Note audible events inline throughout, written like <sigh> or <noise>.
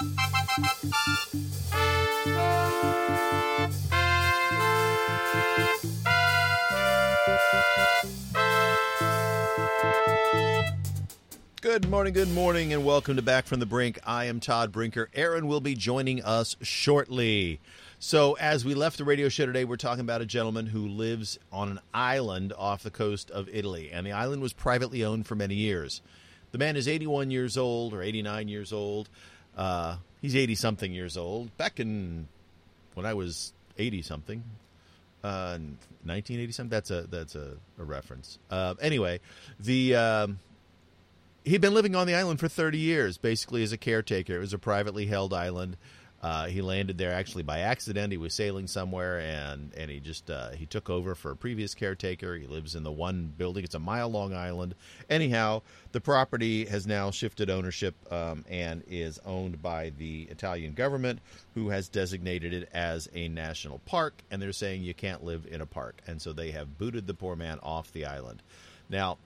Good morning, good morning, and welcome to Back from the Brink. I am Todd Brinker. Aaron will be joining us shortly. So, as we left the radio show today, we're talking about a gentleman who lives on an island off the coast of Italy, and the island was privately owned for many years. The man is 81 years old or 89 years old. Uh, he's 80 something years old. Back in when I was 80 something, uh, 1980 something. That's a that's a, a reference. Uh, anyway, the um, he'd been living on the island for 30 years, basically as a caretaker. It was a privately held island. Uh, he landed there actually by accident. He was sailing somewhere, and and he just uh, he took over for a previous caretaker. He lives in the one building. It's a mile long island. Anyhow, the property has now shifted ownership um, and is owned by the Italian government, who has designated it as a national park. And they're saying you can't live in a park, and so they have booted the poor man off the island. Now,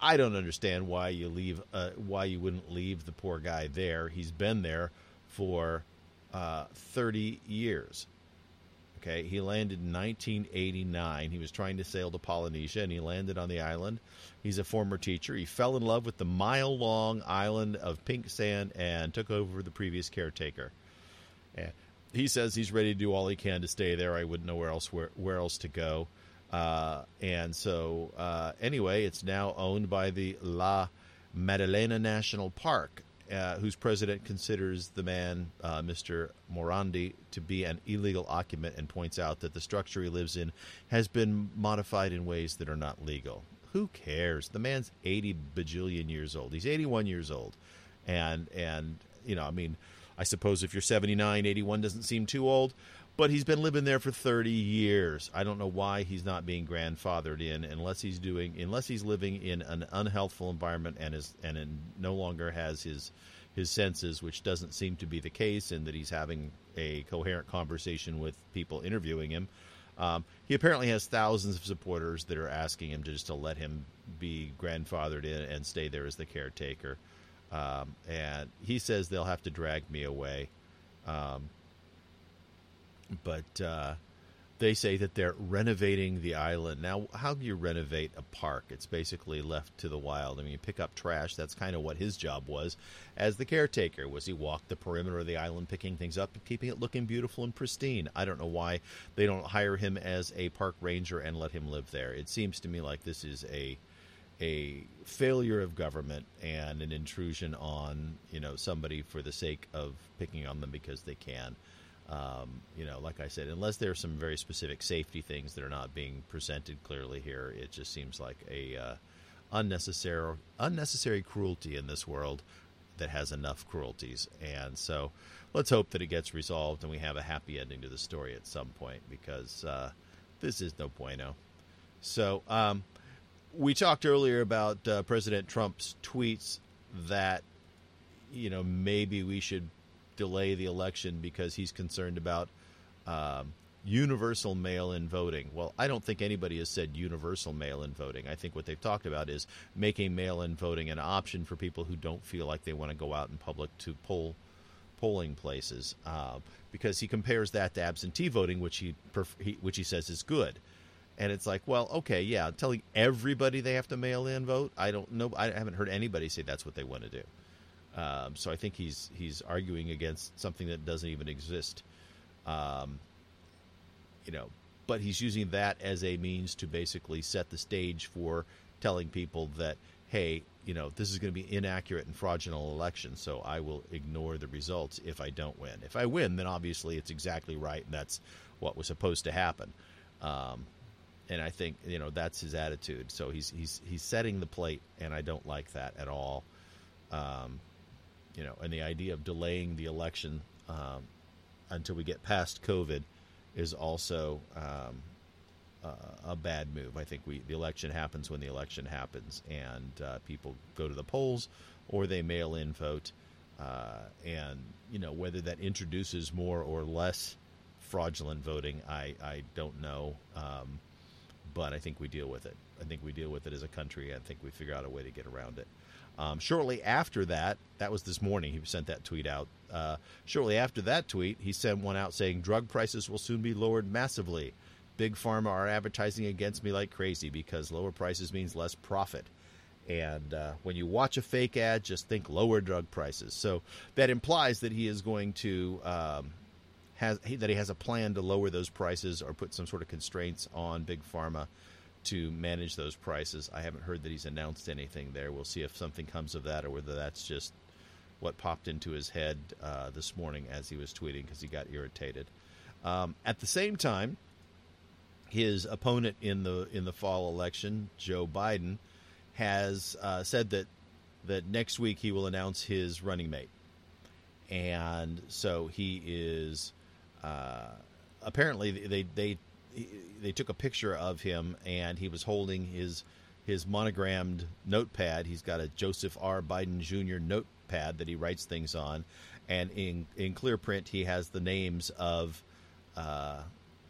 I don't understand why you leave uh, why you wouldn't leave the poor guy there. He's been there for uh, 30 years. Okay, he landed in 1989. He was trying to sail to Polynesia and he landed on the island. He's a former teacher. He fell in love with the mile long island of pink sand and took over the previous caretaker. And he says he's ready to do all he can to stay there. I wouldn't know where else where, where else to go. Uh, and so, uh, anyway, it's now owned by the La Maddalena National Park, uh, whose president considers the man, uh, Mr. Morandi, to be an illegal occupant and points out that the structure he lives in has been modified in ways that are not legal. Who cares? The man's 80 bajillion years old. He's 81 years old. And, and you know, I mean, I suppose if you're 79, 81 doesn't seem too old but he's been living there for 30 years. I don't know why he's not being grandfathered in unless he's doing unless he's living in an unhealthful environment and is and in, no longer has his his senses, which doesn't seem to be the case, and that he's having a coherent conversation with people interviewing him. Um, he apparently has thousands of supporters that are asking him to just to let him be grandfathered in and stay there as the caretaker. Um, and he says they'll have to drag me away. Um, but uh, they say that they're renovating the island. Now, how do you renovate a park? It's basically left to the wild. I mean, you pick up trash. That's kind of what his job was as the caretaker. Was he walked the perimeter of the island, picking things up and keeping it looking beautiful and pristine? I don't know why they don't hire him as a park ranger and let him live there. It seems to me like this is a a failure of government and an intrusion on you know somebody for the sake of picking on them because they can. Um, you know, like I said, unless there are some very specific safety things that are not being presented clearly here, it just seems like a uh, unnecessary unnecessary cruelty in this world that has enough cruelties. And so, let's hope that it gets resolved and we have a happy ending to the story at some point because uh, this is no bueno. So, um, we talked earlier about uh, President Trump's tweets that you know maybe we should delay the election because he's concerned about um, universal mail in voting. Well, I don't think anybody has said universal mail in voting. I think what they've talked about is making mail in voting an option for people who don't feel like they want to go out in public to poll polling places uh, because he compares that to absentee voting, which he, he which he says is good. And it's like, well, okay, yeah, telling everybody they have to mail in vote. I don't know. I haven't heard anybody say that's what they want to do. Um, so I think he's he's arguing against something that doesn't even exist. Um, you know, but he's using that as a means to basically set the stage for telling people that, hey, you know, this is going to be inaccurate and fraudulent election, so I will ignore the results if I don't win. If I win, then obviously it's exactly right, and that's what was supposed to happen. Um, and I think you know that's his attitude. So he's he's he's setting the plate, and I don't like that at all. Um, you know, and the idea of delaying the election um, until we get past COVID is also um, a bad move. I think we the election happens when the election happens, and uh, people go to the polls or they mail in vote, uh, and you know whether that introduces more or less fraudulent voting, I I don't know. Um, but I think we deal with it. I think we deal with it as a country. I think we figure out a way to get around it. Um, shortly after that, that was this morning, he sent that tweet out. Uh, shortly after that tweet, he sent one out saying drug prices will soon be lowered massively. Big Pharma are advertising against me like crazy because lower prices means less profit. And uh, when you watch a fake ad, just think lower drug prices. So that implies that he is going to um, has that he has a plan to lower those prices or put some sort of constraints on big pharma to manage those prices. I haven't heard that he's announced anything there. We'll see if something comes of that or whether that's just what popped into his head uh, this morning as he was tweeting because he got irritated. Um, at the same time, his opponent in the in the fall election, Joe Biden, has uh, said that that next week he will announce his running mate, and so he is uh, apparently they they they took a picture of him and he was holding his his monogrammed notepad. He's got a Joseph R. Biden Jr. notepad that he writes things on, and in in clear print he has the names of uh,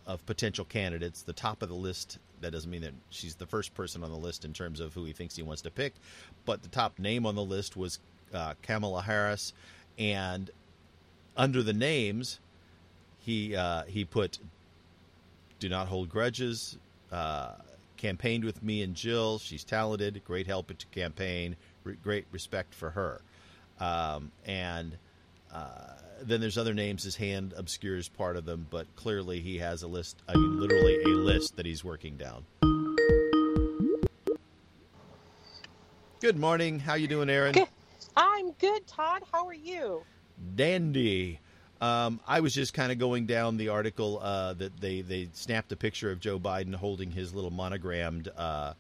of potential candidates. The top of the list. That doesn't mean that she's the first person on the list in terms of who he thinks he wants to pick, but the top name on the list was uh, Kamala Harris, and under the names, he uh, he put do not hold grudges. Uh, campaigned with me and Jill. She's talented, great help to campaign, re- great respect for her. Um, and uh, then there's other names. His hand obscures part of them, but clearly he has a list. I mean, literally a list that he's working down. Good morning. How you doing, Aaron? Good. I'm good, Todd. How are you? Dandy. Um, I was just kind of going down the article uh, that they, they snapped a picture of Joe Biden holding his little monogrammed uh,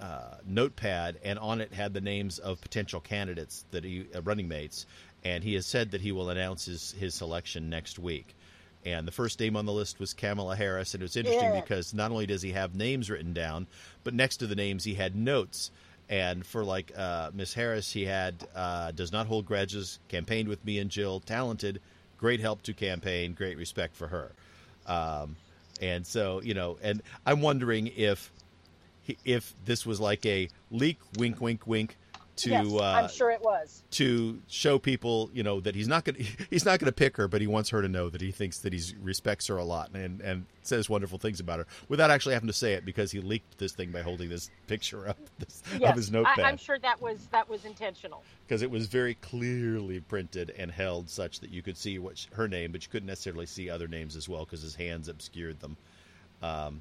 uh, notepad, and on it had the names of potential candidates that he uh, running mates, and he has said that he will announce his his selection next week. And the first name on the list was Kamala Harris, and it was interesting Yeah. because not only does he have names written down, but next to the names he had notes. And for like uh, Miss Harris, he had uh, does not hold grudges, campaigned with me and Jill, talented, great help to campaign, great respect for her. Um, and so you know, and I'm wondering if if this was like a leak, wink, wink, wink, to yes, uh, I'm sure it was. to show people, you know, that he's not going <laughs> he's not going to pick her, but he wants her to know that he thinks that he respects her a lot and and says wonderful things about her without actually having to say it because he leaked this thing by holding this picture up this, Yes, of his notepad I, I'm sure that was that was intentional. because it was very clearly printed and held such that you could see what sh- her name, but you couldn't necessarily see other names as well because his hands obscured them. Um,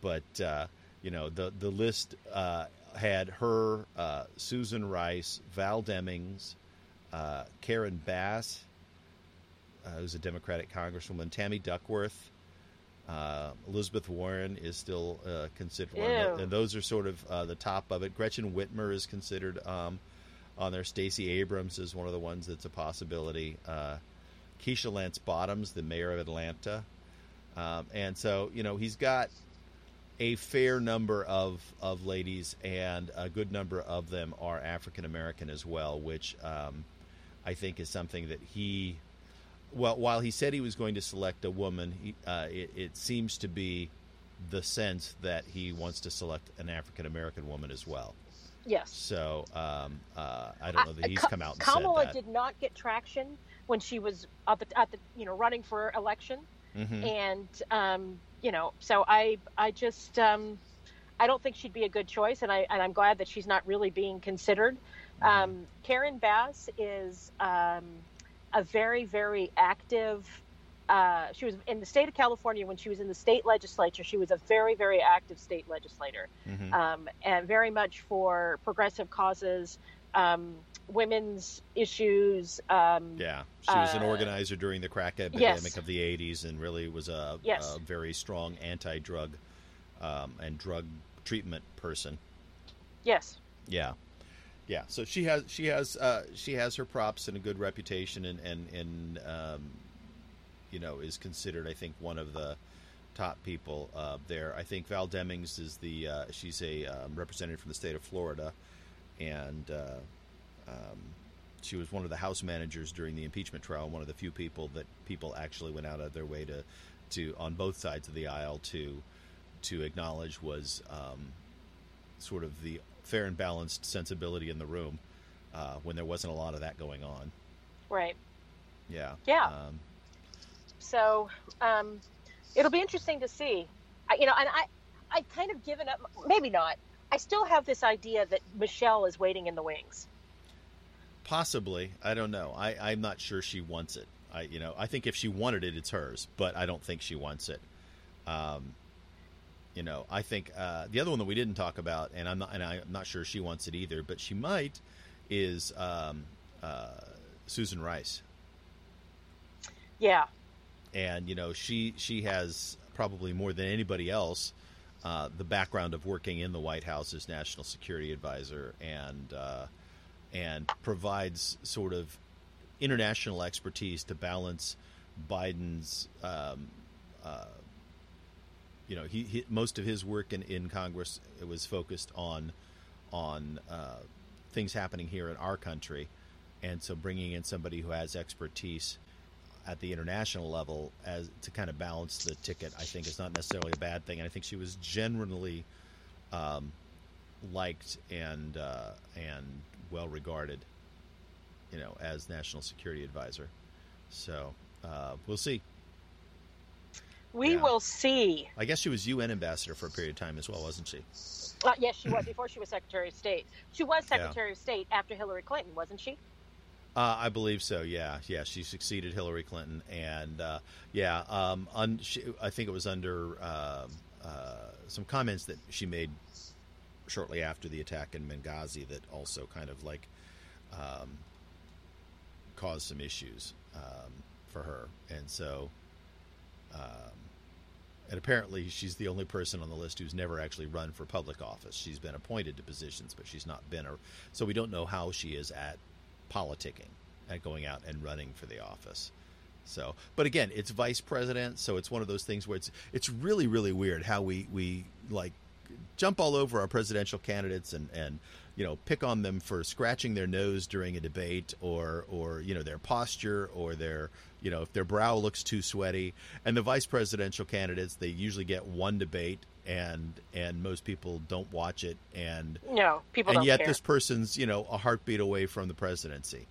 but uh, you know, the the list uh, had her, uh, Susan Rice, Val Demings, uh, Karen Bass, uh, who's a Democratic congresswoman, Tammy Duckworth. Uh, Elizabeth Warren is still uh, considered one, of the, Ew. and those are sort of uh, the top of it. Gretchen Whitmer is considered um, on there. Stacey Abrams is one of the ones that's a possibility. Uh, Keisha Lance Bottoms, the mayor of Atlanta, um, and so you know he's got a fair number of of ladies, and a good number of them are African American as well, which um, I think is something that he. Well, while he said he was going to select a woman, he, uh, it, it seems to be the sense that he wants to select an African American woman as well. Yes. So um, uh, I don't know that he's Ka- come out and Kamala said that. did not get traction when she was at the, at the you know running for election, Mhm. and um, you know, so I I just um, I don't think she'd be a good choice, and I and I'm glad that she's not really being considered. Mm-hmm. Um, Karen Bass is um, a very very active. Uh, she was in the state of California when she was in the state legislature. She was a very very active state legislator Mhm. um, and very much for progressive causes, um, women's issues. Um, Yeah, she was an Uh, organizer during the crack epidemic yes. of the '80s, and really was a, Yes. a very strong anti-drug um, and drug treatment person. Yes. Yeah, yeah. So she has she has uh, she has her props and a good reputation, and and and um, you know is considered, I think, one of the top people uh, there. I think Val Demings is the uh, she's a um, representative from the state of Florida, and uh, um, she was one of the House managers during the impeachment trial. One of the few people that people actually went out of their way to to on both sides of the aisle to to acknowledge was um, sort of the fair and balanced sensibility in the room uh, when there wasn't a lot of that going on. Right. Yeah. Yeah. Um, So um, it'll be interesting to see. I, you know, and I, I kind of given up. Maybe not. I still have this idea that Michelle is waiting in the wings. Possibly. I don't know. I, I'm not sure she wants it. I, you know, I think if she wanted it, it's hers, but I don't think she wants it. Um, you know, I think uh, the other one that we didn't talk about, and I'm not, and I'm not sure she wants it either, but she might, is um, uh, Susan Rice. Yeah. and you know she she has probably more than anybody else uh, the background of working in the White House as national security advisor and uh, and provides sort of international expertise to balance Biden's um, uh, you know he, he most of his work in, in Congress was focused on on uh, things happening here in our country and so bringing in somebody who has expertise at the international level as to kind of balance the ticket, I think is not necessarily a bad thing. And I think she was generally um, liked and uh, and well regarded, you know, as national security advisor. So uh, we'll see. We Yeah. will see. I guess she was UN ambassador for a period of time as well, wasn't she? Uh, yes, she was before she was Secretary of State. She was Secretary of State after Hillary Clinton, wasn't she? Uh, I believe so. Yeah, yeah. She succeeded Hillary Clinton, and uh, yeah, um, un, she, I think it was under um, uh, some comments that she made shortly after the attack in Benghazi that also kind of like um, caused some issues um, for her, and so. Um, and apparently, she's the only person on the list who's never actually run for public office. She's been appointed to positions, but she's not been a. So we don't know how she is at politicking, at going out and running for the office. So, but again, it's vice president, so it's one of those things where it's it's really really weird how we we like jump all over our presidential candidates and and you know pick on them for scratching their nose during a debate or or you know their posture or their you know if their brow looks too sweaty and the vice presidential candidates they usually get one debate and and most people don't watch it and No, people and yet care. this person's you know a heartbeat away from the presidency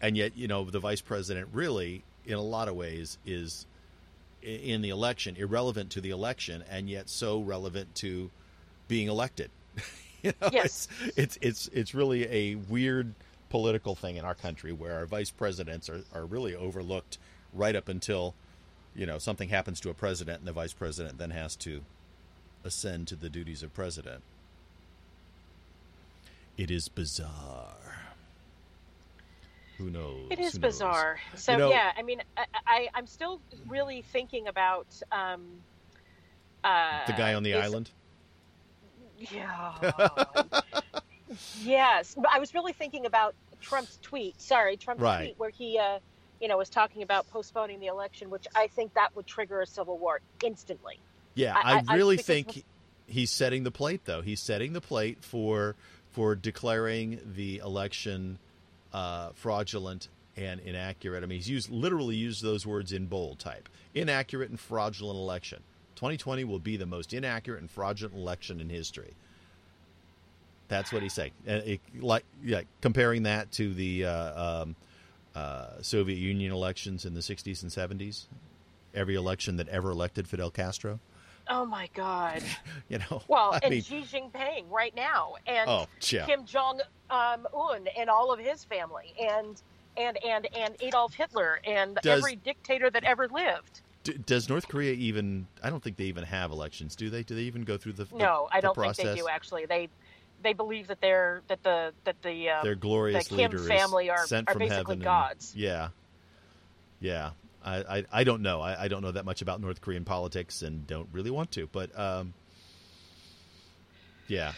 and yet you know the vice president really in a lot of ways is in the election irrelevant to the election and yet so relevant to being elected <laughs> you know Yes. it's, it's it's it's really a weird political thing in our country where our vice presidents are, are really overlooked right up until you know something happens to a president and the vice president then has to ascend to the duties of president it is bizarre. Who knows? It is knows? bizarre. So You know- yeah, I mean, I, I I'm still really thinking about um, uh, The guy on the is- island. Yeah. yes, but I was really thinking about Trump's tweet. Sorry, Trump's Right. tweet where he, uh, you know, was talking about postponing the election, which I think that would trigger a civil war instantly. Yeah, I- I, I- I- really think he- he's setting the plate, though. He's setting the plate for for declaring the election uh, fraudulent and inaccurate. I mean, he's used literally used those words in bold type: inaccurate and fraudulent election. 2020 will be the most inaccurate and fraudulent election in history. That's what he's saying. It, like, yeah, comparing that to the uh, um, uh, Soviet Union elections in the 60s and 70s, every election that ever elected Fidel Castro. Oh my God! <laughs> You know, Well, I and mean, Xi Jinping right now, and oh, yeah, Kim Jong um, Un and all of his family, and and and and Adolf Hitler, and Does- every dictator that ever lived. D- does North Korea even? I don't think they even have elections, do they? Do they even go through the? the- No, I don't process? think they do. Actually, they they believe that they're that the that the um, Their glorious the Kim family are- sent are from basically heaven. and- gods. yeah, yeah. I, I, I don't know. I, I don't know that much about North Korean politics and don't really want to. But um, yeah,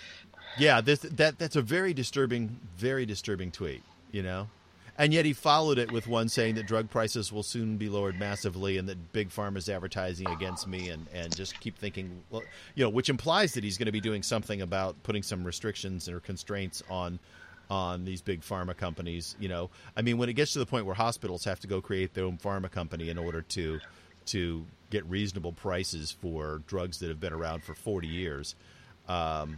yeah. This that that's a very disturbing, very disturbing tweet. You know, and yet he followed it with one saying that drug prices will soon be lowered massively, and that big pharma's advertising against me, and and just keep thinking, well, you know, which implies that he's going to be doing something about putting some restrictions or constraints on on these big pharma companies. You know, I mean, when it gets to the point where hospitals have to go create their own pharma company in order to to get reasonable prices for drugs that have been around for 40 years, um,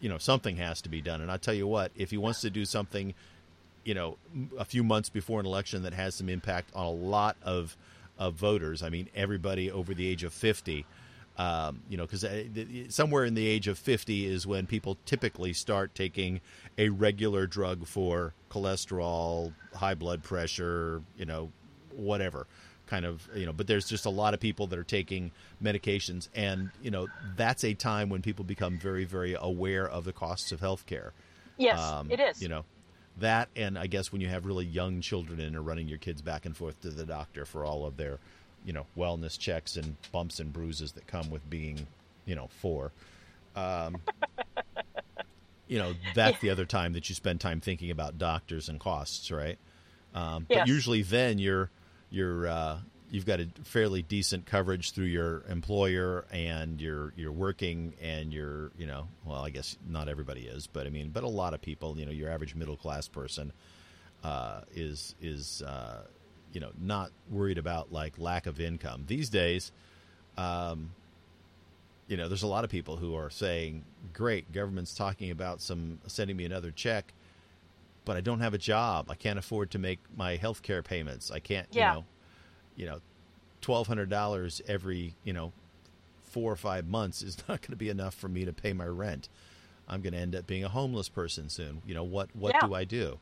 you know, something has to be done. And I tell you what, if he wants to do something, you know, a few months before an election that has some impact on a lot of of voters, I mean, everybody over the age of 50. Um, you know, because uh, somewhere in the age of 50 is when people typically start taking a regular drug for cholesterol, high blood pressure, you know, whatever kind of you know but there's just a lot of people that are taking medications. And you know that's a time when people become very very aware of the costs of health care yes um, it is. you know that and i guess when you have really young children and are running your kids back and forth to the doctor for all of their you know wellness checks and bumps and bruises that come with being you know four um, <laughs> you know that's yeah. the other time that you spend time thinking about doctors and costs right um, but usually then you're you're uh, you've got a fairly decent coverage through your employer and you're you're working and you're you know well I guess not everybody is but I mean but a lot of people you know your average middle class person uh, is is uh, you know not worried about like lack of income these days. Um, you know, there's a lot of people who are saying, "Great, government's talking about some sending me another check." but I don't have a job. I can't afford to make my health care payments. I can't, yeah. you know, you know, twelve hundred dollars every, you know, four or five months is <laughs> not going to be enough for me to pay my rent. I'm going to end up being a homeless person soon. You know what? What yeah. do I do?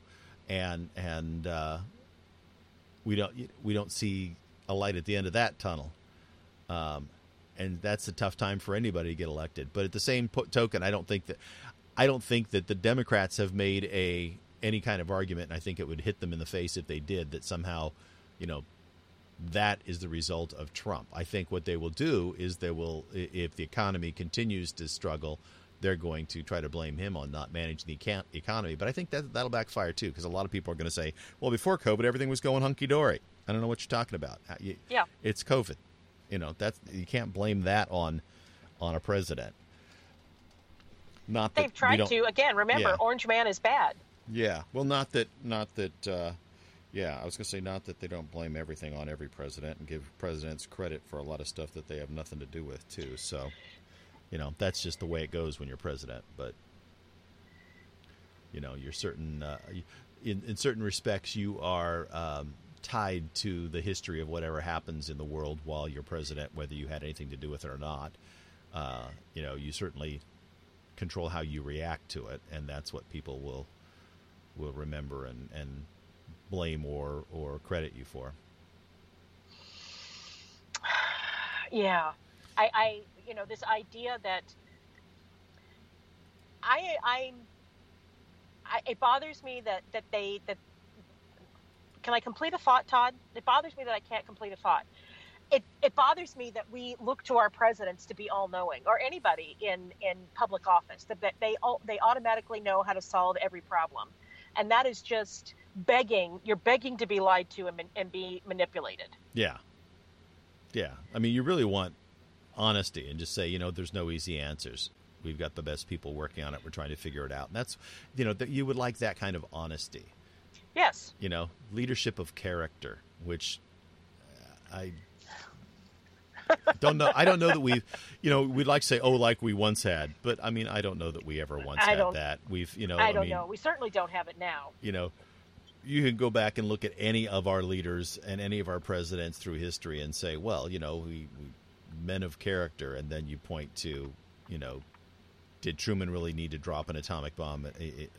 And and uh, we don't we don't see a light at the end of that tunnel. Um, and that's a tough time for anybody to get elected. But at the same token, I don't think that I don't think that the Democrats have made a any kind of argument, and I think it would hit them in the face if they did, that somehow, you know, that is the result of Trump. I think what they will do is they will, if the economy continues to struggle, they're going to try to blame him on not managing the economy. But I think that that'll backfire too, because a lot of people are going to say, "Well, before COVID, everything was going hunky dory." I don't know what you're talking about. Yeah, it's COVID. You know, that's you can't blame that on on a president. Not they've tried to. Again, remember, yeah. Orange Man is bad. Yeah. Well, not that, not that. Uh, yeah, I was going to say not that they don't blame everything on every president and give presidents credit for a lot of stuff that they have nothing to do with too. So, you know, that's just the way it goes when you're president. But you know, you're certain uh, in in certain respects you are um, tied to the history of whatever happens in the world while you're president, whether you had anything to do with it or not. Uh, you know, you certainly control how you react to it, and that's what people will will remember and, and blame or, or credit you for. <sighs> Yeah. I, I you know, this idea that I, I, I, it bothers me that, that they, that, can I complete a thought, Todd? It bothers me that I can't complete a thought. It, it bothers me that we look to our presidents to be all knowing or anybody in, in public office that, that they, all, they automatically know how to solve every problem and that is just begging. You're begging to be lied to and, and be manipulated. Yeah, yeah. I mean, you really want honesty and just say, you know, there's no easy answers. We've got the best people working on it. We're trying to figure it out. And that's, you know, that you would like that kind of honesty. Yes. You know, leadership of character, which uh, I don't know. I don't know that we've, you know, we'd like to say, oh, like we once had, but I mean, I don't know that we ever once I had that. We've, you know, I don't I mean, know. We certainly don't have it now. You know, you can go back and look at any of our leaders and any of our presidents through history and say, well, you know, we, we men of character, and then you point to, you know, did Truman really need to drop an atomic bomb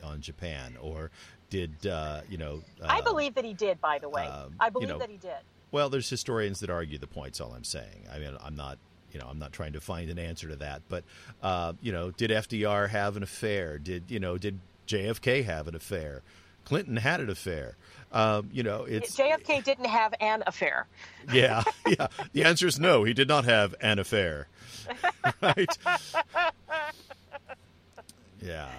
on Japan, or did uh, you know? Uh, I believe that he did. By the way, um, I believe you know, that he did. Well, there's historians that argue the points. All I'm saying. I mean, I'm not. You know, I'm not trying to find an answer to that. But uh, you know, did FDR have an affair? Did you know? Did JFK have an affair? Clinton had an affair. Um, you know, it's JFK didn't have an affair. Yeah, <laughs> yeah. The answer is no. He did not have an affair. <laughs> right. Yeah.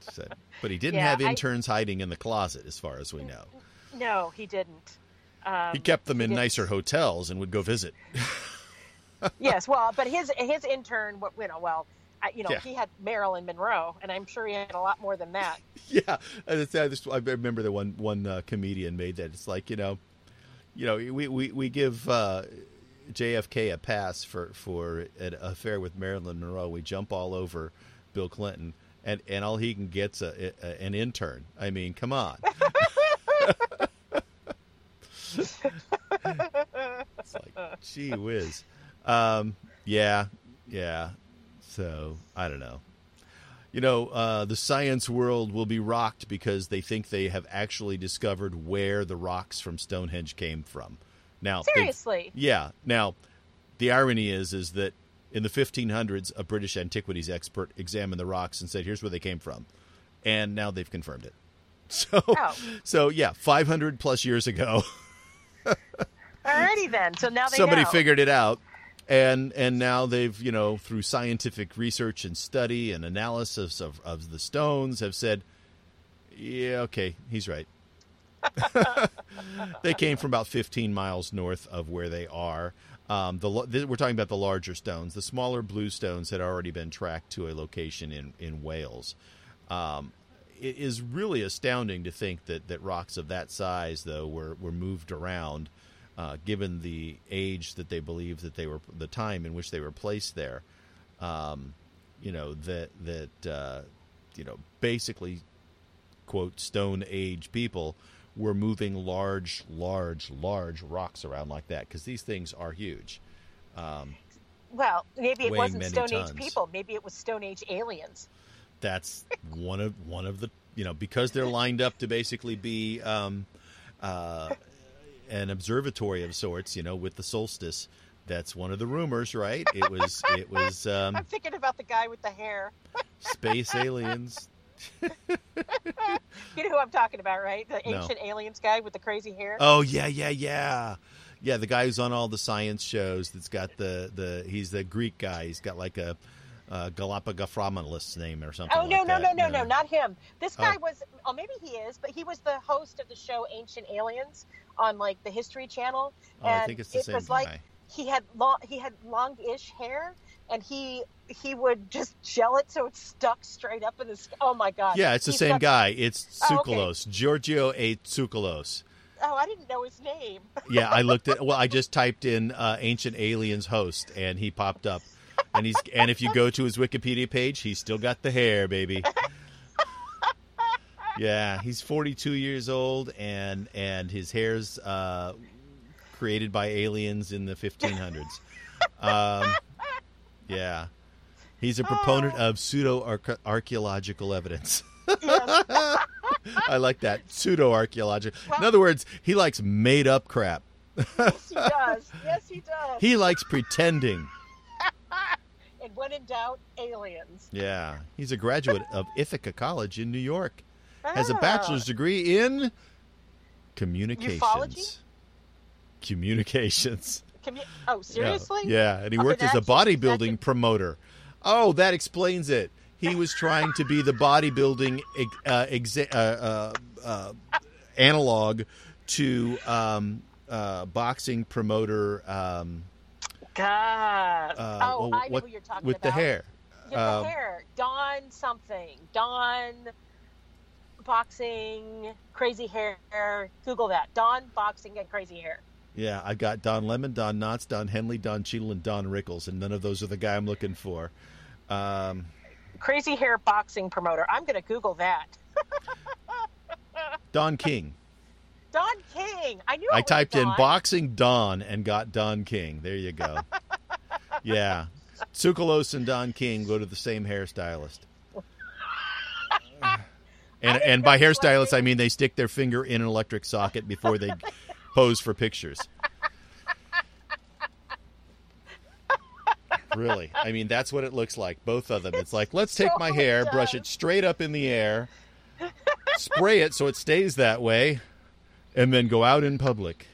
So, but he didn't yeah, have interns I, hiding in the closet, as far as we know. No, he didn't. Um, he kept them in nicer hotels and would go visit. <laughs> yes, well, but his his intern, you know, well, you know, yeah. he had Marilyn Monroe, and I'm sure he had a lot more than that. <laughs> yeah, I, just, I remember the one one uh, comedian made that. It's like you know, you know, we we we give uh, JFK a pass for for an affair with Marilyn Monroe. We jump all over Bill Clinton, and and all he can get's a, a an intern. I mean, come on. <laughs> it's like, gee whiz. Um, yeah, yeah. So I don't know. You know, uh, the science world will be rocked because they think they have actually discovered where the rocks from Stonehenge came from. Now, Seriously. yeah. Now, the irony is, is that in the 1500s, a British antiquities expert examined the rocks and said, "Here's where they came from," and now they've confirmed it. <laughs> So, Oh. so yeah, 500 plus years ago, <laughs> Alrighty then. So now they somebody know. figured it out, and and now they've you know through scientific research and study and analysis of of the stones have said, yeah, okay, he's right. <laughs> they came from about 15 miles north of where they are. Um, the lo- th- we're talking about the larger stones. The smaller blue stones had already been tracked to a location in in Wales. Um, it is really astounding to think that, that rocks of that size, though, were, were moved around, uh, given the age that they believe that they were, the time in which they were placed there. Um, you know that that uh, you know basically quote stone age people were moving large, large, large rocks around like that because these things are huge. Um, Well, maybe it wasn't Stone tons. Age people. Maybe it was Stone Age aliens. that's one of one of the you know because they're <laughs> lined up to basically be um, uh, an observatory of sorts. You know, with the solstice. That's one of the rumors, right? It was it was <laughs> um, I'm thinking about the guy with the hair. space <laughs> aliens. You know who I'm talking about, right? The No. ancient aliens guy with the crazy hair. Oh yeah, yeah, yeah, yeah. The guy who's on all the science shows. That's got the the. He's the Greek guy. He's got like a, uh Galapagophromolus name or something. Oh no like no that. no no no not him. This guy Oh. was oh maybe he is, but he was the host of the show Ancient Aliens on like the History Channel. Oh, I and think it's the it same was guy. like he had long he had longish hair and he he would just gel it so it stuck straight up in his oh my god. yeah, it's the He's same got- guy. It's Oh, okay. Giorgio A. Tsoukalos. Oh, I didn't know his name. <laughs> Yeah, I looked at. Well, I just typed in uh, "ancient aliens host" and he popped up. And he's and if you go to his Wikipedia page, he's still got the hair, baby. Yeah, he's 42 years old, and and his hair's uh, created by aliens in the 1500s. Um, yeah, he's a proponent of pseudo archaeological evidence. Yes. <laughs> I like that pseudo archaeological. In other words, he likes made up crap. yes, he does. Yes, he does. He likes pretending. <laughs> and when in doubt, aliens. Yeah, he's a graduate of Ithaca College in New York. Has a Ah. bachelor's degree in communications. Ufology? Communications. Commu- oh, seriously? Yeah, and he Oh, worked as a bodybuilding promoter. Oh, that explains it. He was trying to be the bodybuilding uh, exa- uh, uh, uh, analog to um, uh, boxing promoter. Um, God. uh, oh, well, I know what- who you're talking with about. With the hair. Yeah, Um, the hair. Don something. Don boxing, crazy hair. Google that. Don boxing and crazy hair. Yeah, I got Don Lemon, Don Knotts, Don Henley, Don Cheadle, and Don Rickles, and none of those are the guy I'm looking for. Um, Crazy hair boxing promoter. I'm going to Google that. <laughs> Don King. Don King. I knew. I was typed in boxing Don and got Don King. There you go. <laughs> yeah. Tsoukalos and Don King go to the same hairstylist. And, and by know it was like hairstylist, I mean they stick their finger in an electric socket before they <laughs> pose for pictures. Really. I mean, that's what it looks like, both of them. It's like, let's take my hair, brush it straight up in the air, spray it so it stays that way, and then go out in public.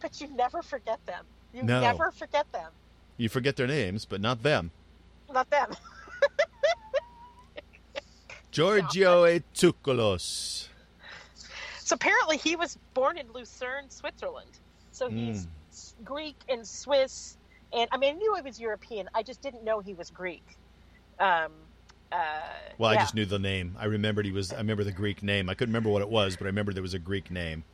But you never forget them. You No. never forget them. You forget their names, but not them. Not them. <laughs> Giorgio. Tsoukalos. So apparently he was born in Lucerne, Switzerland. So he's Mm. Greek and Swiss, and I mean I knew he was European. I just didn't know he was Greek. Um, uh, Well, yeah. I just knew the name. I remembered he was. I remember the Greek name. I couldn't remember what it was, but I remember there was a Greek name.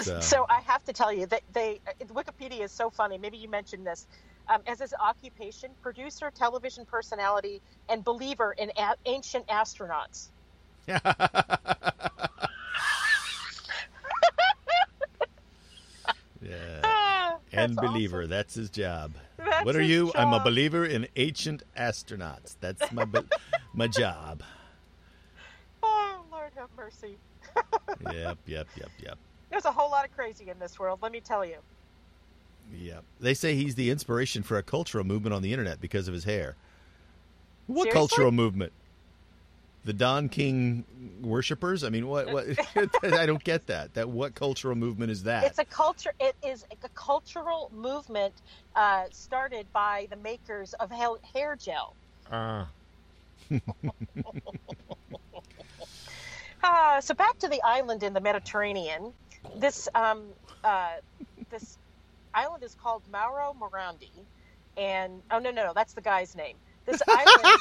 So, So I have to tell you that they Wikipedia is so funny. Maybe you mentioned this. Um, as his occupation, producer, television personality, and believer in a- ancient astronauts. <laughs> yeah. Ah, And that's believer, awesome. that's his job. That's what are you? I'm a believer in ancient astronauts. That's my be- <laughs> my job. Oh, Lord have mercy. Yep, yep, yep, yep. <laughs> There's a whole lot of crazy in this world, let me tell you. Yep. They say he's the inspiration for a cultural movement on the internet because of his hair. What Seriously? cultural movement? The Don King worshippers? I mean, what? What? <laughs> I don't get that. That what cultural movement is that? It's a culture. It is a cultural movement uh, started by the makers of hair, gel. <laughs> Ah. Uh, so back to the island in the Mediterranean. This um, uh, this island is called Mauro Morandi, and oh no no no that's the guy's name. This <laughs> island.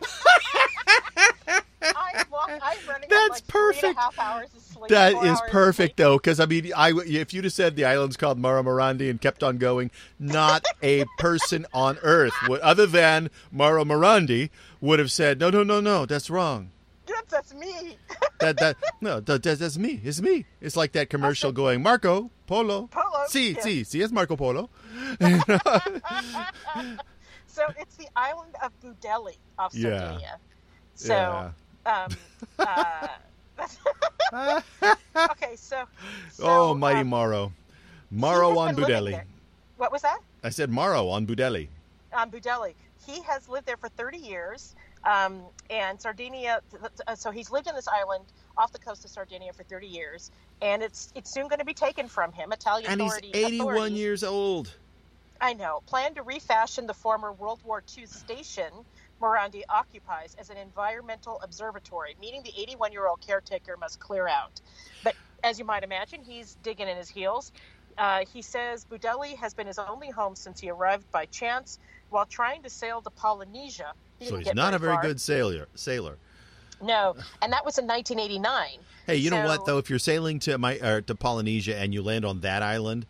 <laughs> I'm, walk, I'm running That's like perfect. a half hours of sleep. That is perfect, though, because I mean, I if you'd have said the island's called Mara Morandi and kept on going, not a person on earth, would, other than Mara Morandi, would have said, no, no, no, no, that's wrong. Yes, that's me. <laughs> That that no, that, that- that's me. It's me. It's like that commercial going Marco Polo. Polo, Si, yeah. si, si, it's Marco Polo. <laughs> So it's the island of Budelli off Yeah. Sardinia. So, um, uh, <laughs> <laughs> okay, so, so oh, mighty um, Maro, on Budelli. What was that? I said Maro on Budelli. on Budelli. He has lived there for 30 years, um, and Sardinia. th- So he's lived in this island off the coast of Sardinia for 30 years, and it's it's soon going to be taken from him. Italian And he's 81 authorities- years old. I know. Plan to refashion the former World War II station Morandi occupies as an environmental observatory, meaning the 81 year old caretaker must clear out. But as you might imagine, he's digging in his heels. Uh, he says Budelli has been his only home since he arrived by chance while trying to sail to Polynesia. So he's not a very far. good sailor. Sailor. No, and that was in 1989. Hey, you know what though? If you're sailing to my or to Polynesia and you land on that island,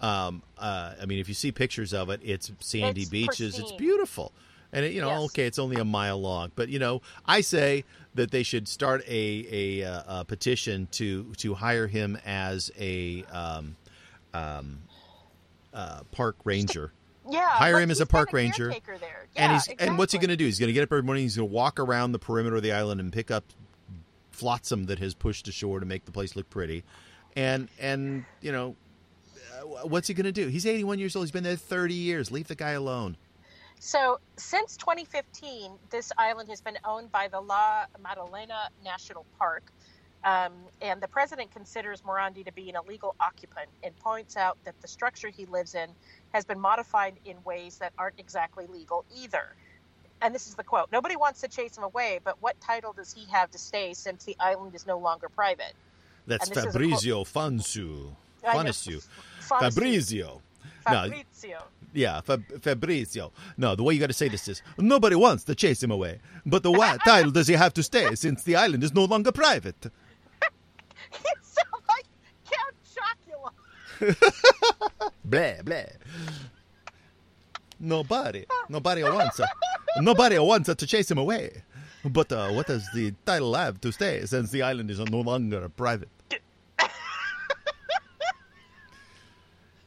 um, uh, I mean, if you see pictures of it, it's sandy It's beaches. It's beautiful, and it, you know, Yes. okay, it's only a mile long, but you know, I say that they should start a a, uh, a petition to to hire him as a um, um, uh, park ranger. Yeah, Hire like him as a park ranger, there. and Yeah, he's and what's he going to do? He's going to get up every morning. He's going to walk around the perimeter of the island and pick up flotsam that has pushed ashore to make the place look pretty. And and you know, uh, what's he going to do? He's 81 years old. He's been there 30 years. Leave the guy alone. So, since 2015, this island has been owned by the La Maddalena National Park. Um, and the president considers Morandi to be an illegal occupant and points out that the structure he lives in has been modified in ways that aren't exactly legal either. And this is the quote Nobody wants to chase him away, but what title does he have to stay since the island is no longer private? That's And this is Fabrizio Fansu. Fanisu. Fonsi- Fabrizio. No, Fabrizio. yeah, Fab- Fabrizio. No, the way you got to say this is nobody wants to chase him away. But the what title does he have to stay since the island is no longer private? <laughs> You sound like Count Chocula. <laughs> Blah blah. Nobody, nobody wants, uh, nobody wants uh, to chase him away. But uh, what does the title have to stay since the island is no longer private? <laughs>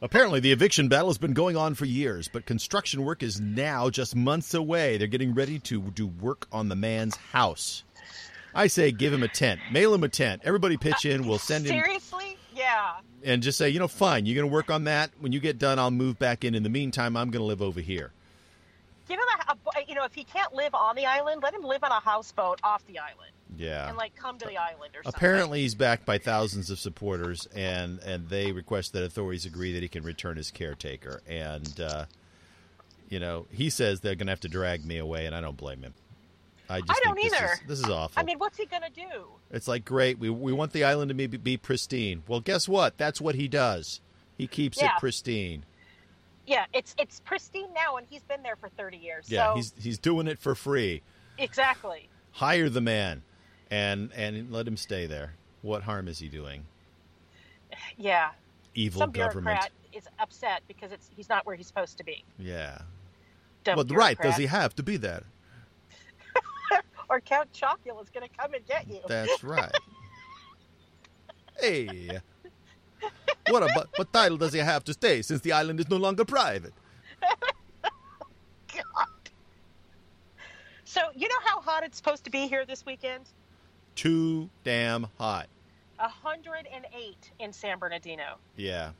Apparently, the eviction battle has been going on for years, but construction work is now just months away. They're getting ready to do work on the man's house. I say give him a tent, mail him a tent. Everybody pitch in. We'll send him Seriously? Yeah. and just say, you know, fine, you're going to work on that. When you get done, I'll move back in. In the meantime, I'm going to live over here. Give him a, you know, if he can't live on the island, let him live on a houseboat off the island Yeah. and like come to the island or something. Apparently, he's backed by thousands of supporters, and and they request that authorities agree that he can return as caretaker. And uh, you know, he says they're going to have to drag me away, and I don't blame him. I just I don't think this either. Is, this is awful. I mean, what's he gonna do? it's like great. We we want the island to be, be pristine. Well, guess what? That's what he does. He keeps Yeah. it pristine. Yeah, it's it's pristine now, and he's been there for thirty years. Yeah, so he's he's doing it for free. exactly. hire the man and and let him stay there What harm is he doing? Yeah, Evil some government. bureaucrat is upset because it's he's not where he's supposed to be. Yeah. Dumb Well, right. Does he have to be there? Or Count Chocula is going to come and get you. That's right. <laughs> hey. What what title does he have to stay since the island is no longer private? <laughs> God. So you know how hot it's supposed to be here this weekend? Too damn hot. 108 in San Bernardino. Yeah.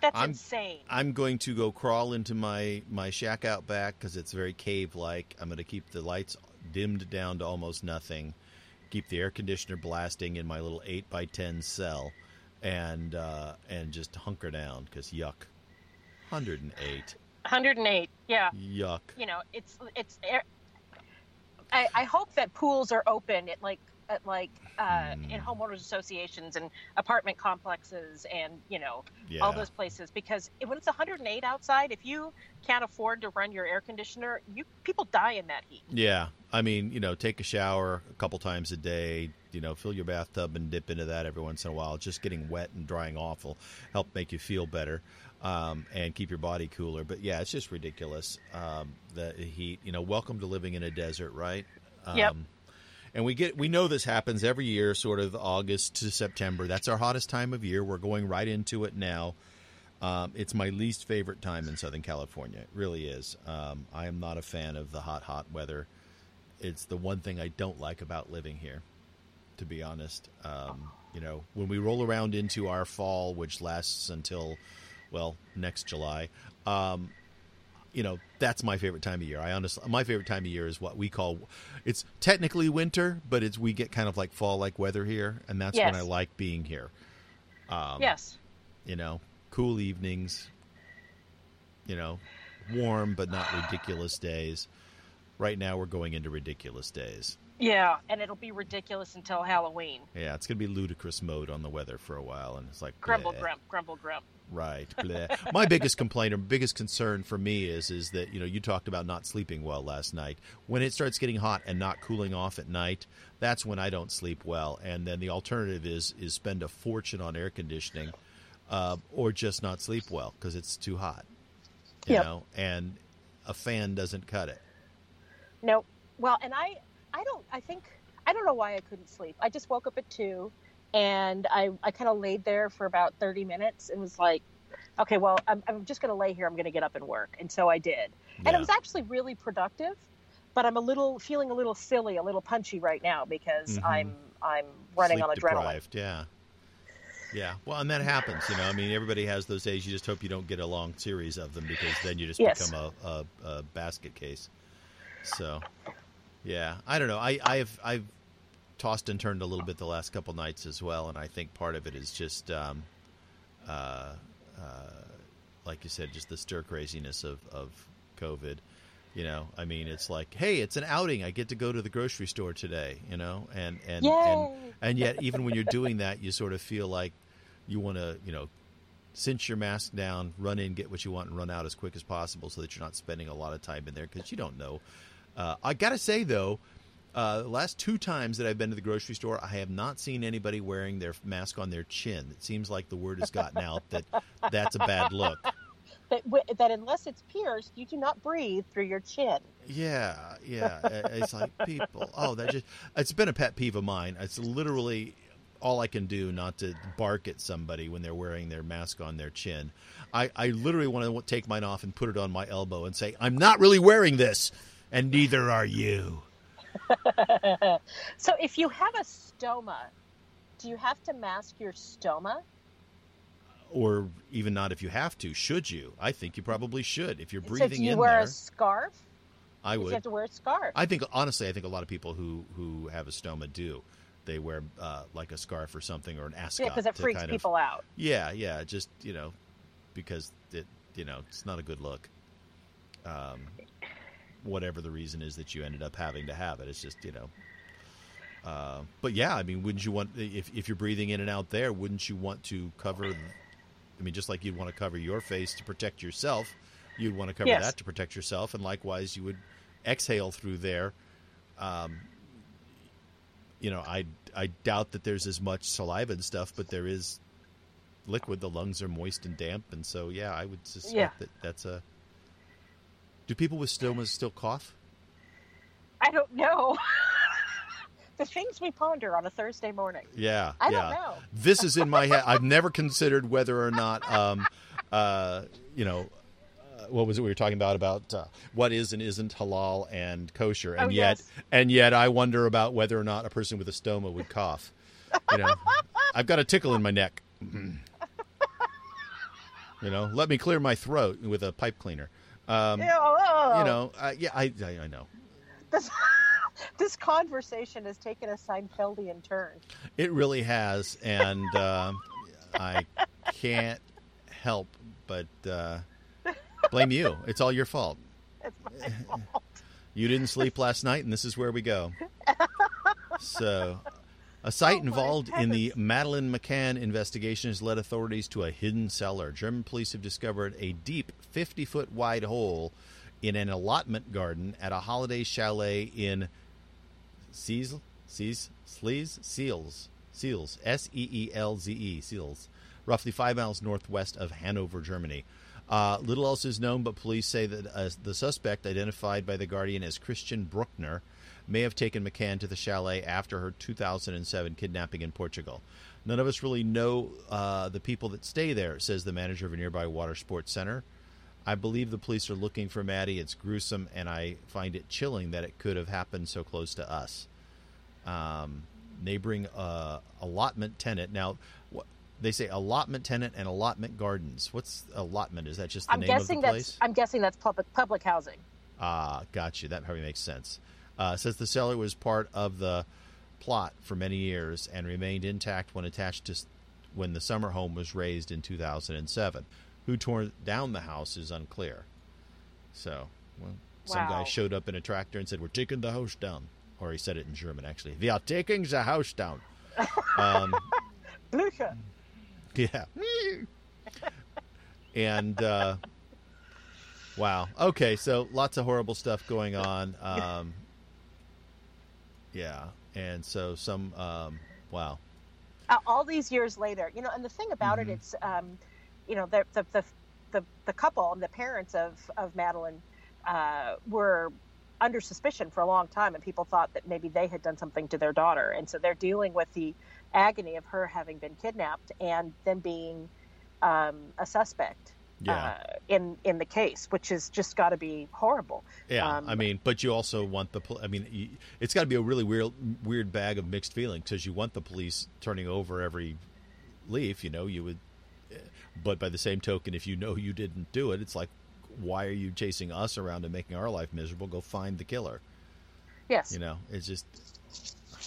That's I'm- insane. I'm going to go crawl into my my shack out back because it's very cave like. I'm going to keep the lights dimmed down to almost nothing, keep the air conditioner blasting in my little eight by ten cell, and uh, and just hunker down because yuck, 108, 108. Yeah. yuck. You know, it's it's. I, I hope that pools are open at like at like uh, in Mm. homeowners associations and apartment complexes and you know Yeah. all those places because when it's 108 outside, if you can't afford to run your air conditioner, you people die in that heat. Yeah, I mean, you know, take a shower a couple times a day. You know, fill your bathtub and dip into that every once in a while. Just getting wet and drying off will help make you feel better um, and keep your body cooler. But yeah, it's just ridiculous um, the heat. You know, welcome to living in a desert, right? Um, Yep. And we get we know this happens every year, sort of August to September. That's our hottest time of year. We're going right into it now. Um, it's my least favorite time in Southern California. It really is. Um, I am not a fan of the hot, hot weather. It's the one thing I don't like about living here, to be honest. Um, you know, when we roll around into our fall, which lasts until, well, next July, um, you know, that's my favorite time of year. I honestly, my favorite time of year is what we call, it's technically winter, but it's we get kind of like fall like weather here, and that's when I like being here. Um, yes. you know, cool evenings, you know, warm but not ridiculous days. Right now, we're going into ridiculous days. Yeah, and it'll be ridiculous until Halloween. Yeah, it's going to be ludicrous mode on the weather for a while, and it's like Grumble, bleh. grump, grumble, grump. Right. <laughs> My biggest complaint or biggest concern for me is is that you know you talked about not sleeping well last night. When it starts getting hot and not cooling off at night, that's when I don't sleep well. And then the alternative is is spend a fortune on air conditioning, uh, or just not sleep well because it's too hot. You Yep. know, and a fan doesn't cut it. No, well, and I, I don't, I think, I don't know why I couldn't sleep. I just woke up at two, and I, I kind of laid there for about thirty minutes and was like, okay, well, I'm, I'm just going to lay here. I'm going to get up and work, and so I did, and it was actually really productive. But I'm a little feeling a little silly, a little punchy right now because Mhm. I'm I'm running Sleep on adrenaline. deprived, Yeah. Yeah. Well, and that happens. You know, I mean, everybody has those days. You just hope you don't get a long series of them because then you just Yes. become a, a, a basket case. So, yeah, I don't know. I, I've I've tossed and turned a little bit the last couple nights as well, and I think part of it is just, um, uh, uh, like you said, just the stir craziness of of COVID. You know, I mean, it's like, hey, it's an outing. I get to go to the grocery store today. You know, and and and and yet even when you're doing that you sort of feel like you want to you know cinch your mask down run in get what you want and run out as quick as possible so that you're not spending a lot of time in there because you don't know uh, i gotta say though uh, the last two times that I've been to the grocery store, I have not seen anybody wearing their mask on their chin. It seems like the word has gotten out that that's a bad look. That, that unless it's pierced, you do not breathe through your chin. Yeah, yeah. <laughs> It's like people. Oh, that just. It's been a pet peeve of mine. It's literally all I can do not to bark at somebody when they're wearing their mask on their chin. I, I literally want to take mine off and put it on my elbow and say, "I'm not really wearing this, and neither are you." <laughs> so if you have a stoma, do you have to mask your stoma? Or even not if you have to. Should you? I think you probably should. If you're breathing so if breathing you in wear there, a scarf, I would. you have to wear a scarf. I think honestly, I think a lot of people who who have a stoma do. They wear uh, like a scarf or something or an ascot yeah, because it freaks kind people out. yeah, yeah, just you know, because it you know it's not a good look. Um, whatever the reason is that you ended up having to have it, it's just you know. Uh, but yeah, I mean, wouldn't you want if if you're breathing in and out there, wouldn't you want to cover? I mean, just like you'd want to cover your face to protect yourself, you'd want to cover Yes. that to protect yourself, and likewise, you would exhale through there. Um, you know, I I doubt that there's as much saliva and stuff, but there is liquid. The lungs are moist and damp, and so yeah, I would suspect Yeah. that that's a. Do people with stomas still cough? I don't know. <laughs> the things we ponder on a Thursday morning. Yeah, I yeah. don't know. This is in my head. I've never considered whether or not, um, uh, you know, uh, what was it we were talking about about uh, what is and isn't halal and kosher, and Oh, yet, yes. and yet, I wonder about whether or not a person with a stoma would cough. You know, <laughs> I've got a tickle in my neck. you know, let me clear my throat with a pipe cleaner. Um, Ew. You know, uh, yeah, I, I, I know. this, <laughs> this conversation has taken a Seinfeldian turn. It really has, and um I can't help but uh, blame you. It's all your fault. <laughs> It's my fault. You didn't sleep last night, and this is where we go. So, a site Oh, involved in the. Madeleine McCann investigation has led authorities to a hidden cellar. German police have discovered a deep 50 foot wide hole in an allotment garden at a holiday chalet in Seals, Seals, Slees, Seals, Seals, S E E L Z E, Seals, roughly five miles northwest of Hanover, Germany. Uh, little else is known, but police say that uh, the suspect, identified by the Guardian as Christian Bruckner, may have taken McCann to the chalet after her 2007 kidnapping in Portugal. None of us really know uh, the people that stay there, says the manager of a nearby water sports center. I believe the police are looking for Maddie. It's gruesome, and I find it chilling that it could have happened so close to us. Um, neighboring uh, allotment tenant. Now, they say allotment tenant and allotment gardens. What's allotment? Is that just the I'm name guessing of the that's place? I'm guessing that's public public housing. Ah, got you. That probably makes sense. Uh, says the cellar was part of the plot for many years and remained intact when attached to when the summer home was razed in 2007. Who tore down the house is unclear. So, well, some guy showed up in a tractor and said, "We're taking the house down," or he said it in German. Actually, we are taking the house down. <laughs> Um, Blücher. <laughs> yeah. and uh, wow. Okay, so lots of horrible stuff going on. Um, yeah, and so some. Um, wow. uh, all these years later, you know, and the thing about Mhm. it, it's, um, you know, the, the, the, the, the couple and the parents of, of Madeleine uh, were under suspicion for a long time, and people thought that maybe they had done something to their daughter. And so they're dealing with the agony of her having been kidnapped and then being um, a suspect Yeah. uh, in, in the case, which has just got to be horrible. Yeah, Um, I mean, but you also want the. I mean, you, it's got to be a really weird, weird bag of mixed feelings because you want the police turning over every leaf. You know, you would, but by the same token, if you know you didn't do it, it's like, why are you chasing us around and making our life miserable? Go find the killer. Yes. You know, it's just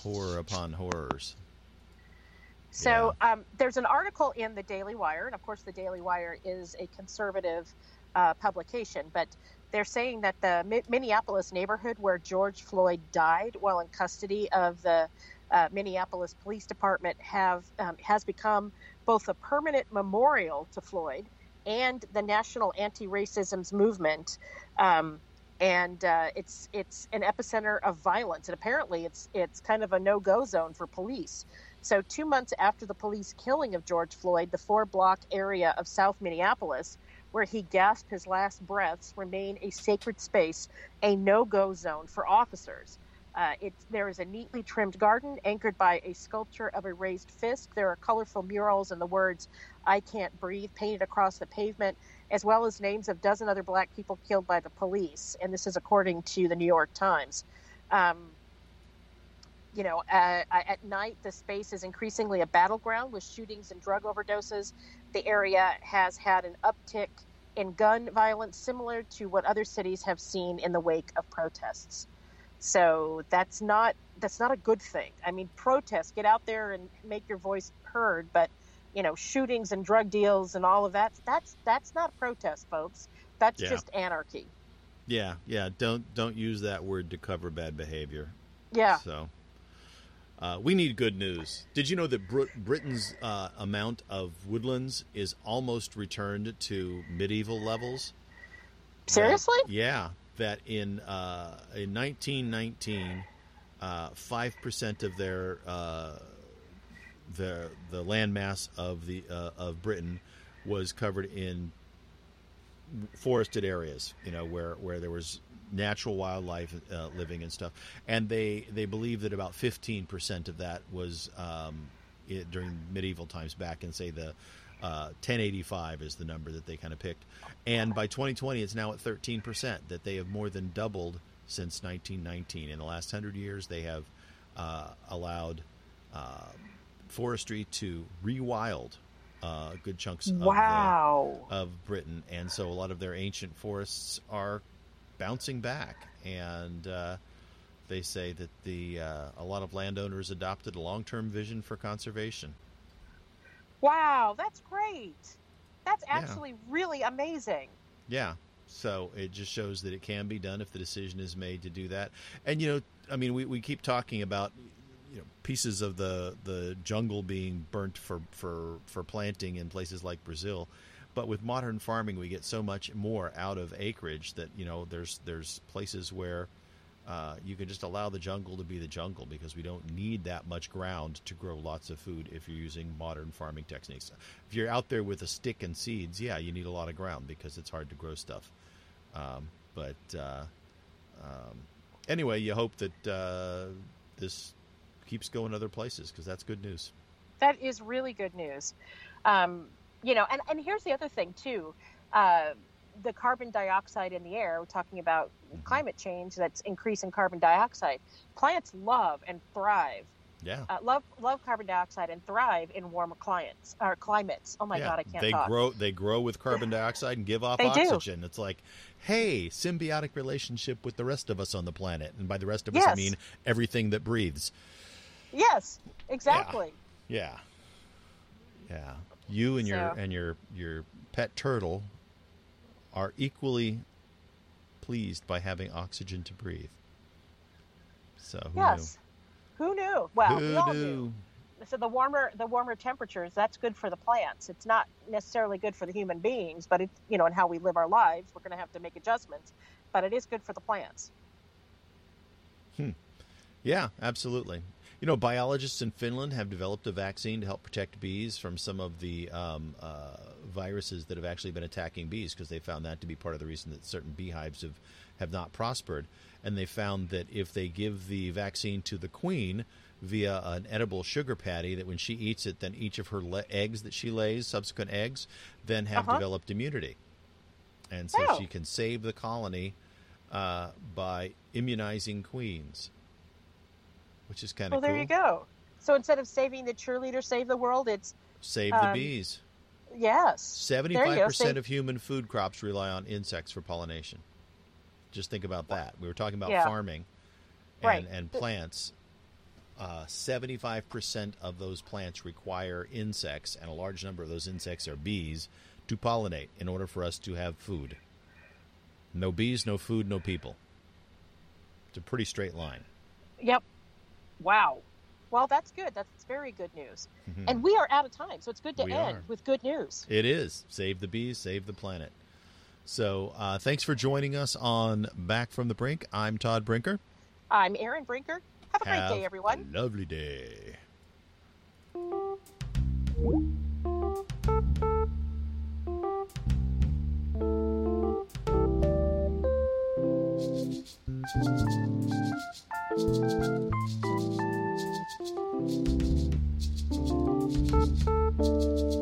horror upon horrors. So um, there's an article in the Daily Wire, and of course, the Daily Wire is a conservative uh, publication, but they're saying that the Mi- Minneapolis neighborhood where George Floyd died while in custody of the uh, Minneapolis Police Department have um, has become both a permanent memorial to Floyd and the national anti-racism movement. Um, and uh, it's it's an epicenter of violence, and apparently it's it's kind of a no-go zone for police. So, two months after the police killing of George Floyd, the four block area of South Minneapolis, where he gasped his last breaths, remain a sacred space, a no go zone for officers. Uh, it, there is a neatly trimmed garden anchored by a sculpture of a raised fist. There are colorful murals and the words, I can't breathe, painted across the pavement, as well as names of dozen other black people killed by the police. And this is according to the New York Times. Um, you know, uh, at night, the space is increasingly a battleground with shootings and drug overdoses. The area has had an uptick in gun violence similar to what other cities have seen in the wake of protests. So that's not that's not a good thing. I mean, protest, get out there and make your voice heard, but you know, shootings and drug deals and all of that that's that's not protest, folks. That's Yeah. just anarchy. Yeah, yeah. Don't don't use that word to cover bad behavior. Yeah. So uh, we need good news. Did you know that Br- Britain's uh, amount of woodlands is almost returned to medieval levels? Seriously? That- yeah. That in uh, in 1919, uh, five percent of their uh, the the land mass of the uh, of Britain was covered in forested areas. You know where where there was natural wildlife uh, living and stuff, and they they believe that about fifteen percent of that was um, it, during medieval times back in say the. Uh, 1085 is the number that they kind of picked, and by 2020, it's now at 13 percent. That they have more than doubled since 1919. In the last hundred years, they have uh, allowed uh, forestry to rewild uh, good chunks of, wow. the, of Britain, and so a lot of their ancient forests are bouncing back. And uh, they say that the uh, a lot of landowners adopted a long-term vision for conservation. Wow, that's great. That's actually yeah. really amazing. Yeah. So it just shows that it can be done if the decision is made to do that. And you know, I mean, we, we keep talking about you know pieces of the the jungle being burnt for for for planting in places like Brazil. But with modern farming, we get so much more out of acreage that you know there's there's places where uh, you can just allow the jungle to be the jungle because we don't need that much ground to grow lots of food if you're using modern farming techniques. If you're out there with a stick and seeds, yeah, you need a lot of ground because it's hard to grow stuff. Um, but uh, um, anyway, you hope that uh, this keeps going other places because that's good news. That is really good news. Um, you know, and, and here's the other thing too. Uh, the carbon dioxide in the air, we're talking about mm-hmm. climate change that's increasing carbon dioxide. Plants love and thrive. Yeah. Uh, love love carbon dioxide and thrive in warmer climates or climates. Oh my yeah. god, I can't they talk. grow they grow with carbon dioxide and give off They do. oxygen. It's like, hey, symbiotic relationship with the rest of us on the planet. And by the rest of us I mean everything that breathes. Yes, exactly. Yeah. Yeah. You and your and your your pet turtle are equally pleased by having oxygen to breathe. So who Yes. Who knew? Well, knew? we all knew? knew. So the warmer the warmer temperatures, that's good for the plants. It's not necessarily good for the human beings, but it's you know, in how we live our lives, we're going to have to make adjustments. But it is good for the plants. Hmm. Yeah, absolutely. You know, biologists in Finland have developed a vaccine to help protect bees from some of the um, uh, viruses that have actually been attacking bees because they found that to be part of the reason that certain beehives have, have not prospered. And they found that if they give the vaccine to the queen via an edible sugar patty, that when she eats it, then each of her le- eggs that she lays, subsequent eggs, then have Uh-huh. developed immunity. And so Oh. she can save the colony uh, by immunizing queens, which is kind Well, of cool. there you go. So instead of saving the cheerleader, save the world, it's Save the Um, bees. yes. There you go. Seventy-five percent of human food crops rely on insects for pollination. Just think about that. We were talking about Yeah. farming and, Right. and plants. Uh, Seventy-five percent of those plants require insects, and a large number of those insects are bees to pollinate in order for us to have food. No bees, no food, no people. It's a pretty straight line. Yep. Wow. Well, that's good. That's very good news. Mhm. And we are out of time, so it's good to We end are. with good news. It is. Save the bees, save the planet. So, uh, thanks for joining us on Back from the Brink. I'm Todd Brinker. I'm Aaron Brinker. Have a great day, everyone. A lovely day. Thank you. うん。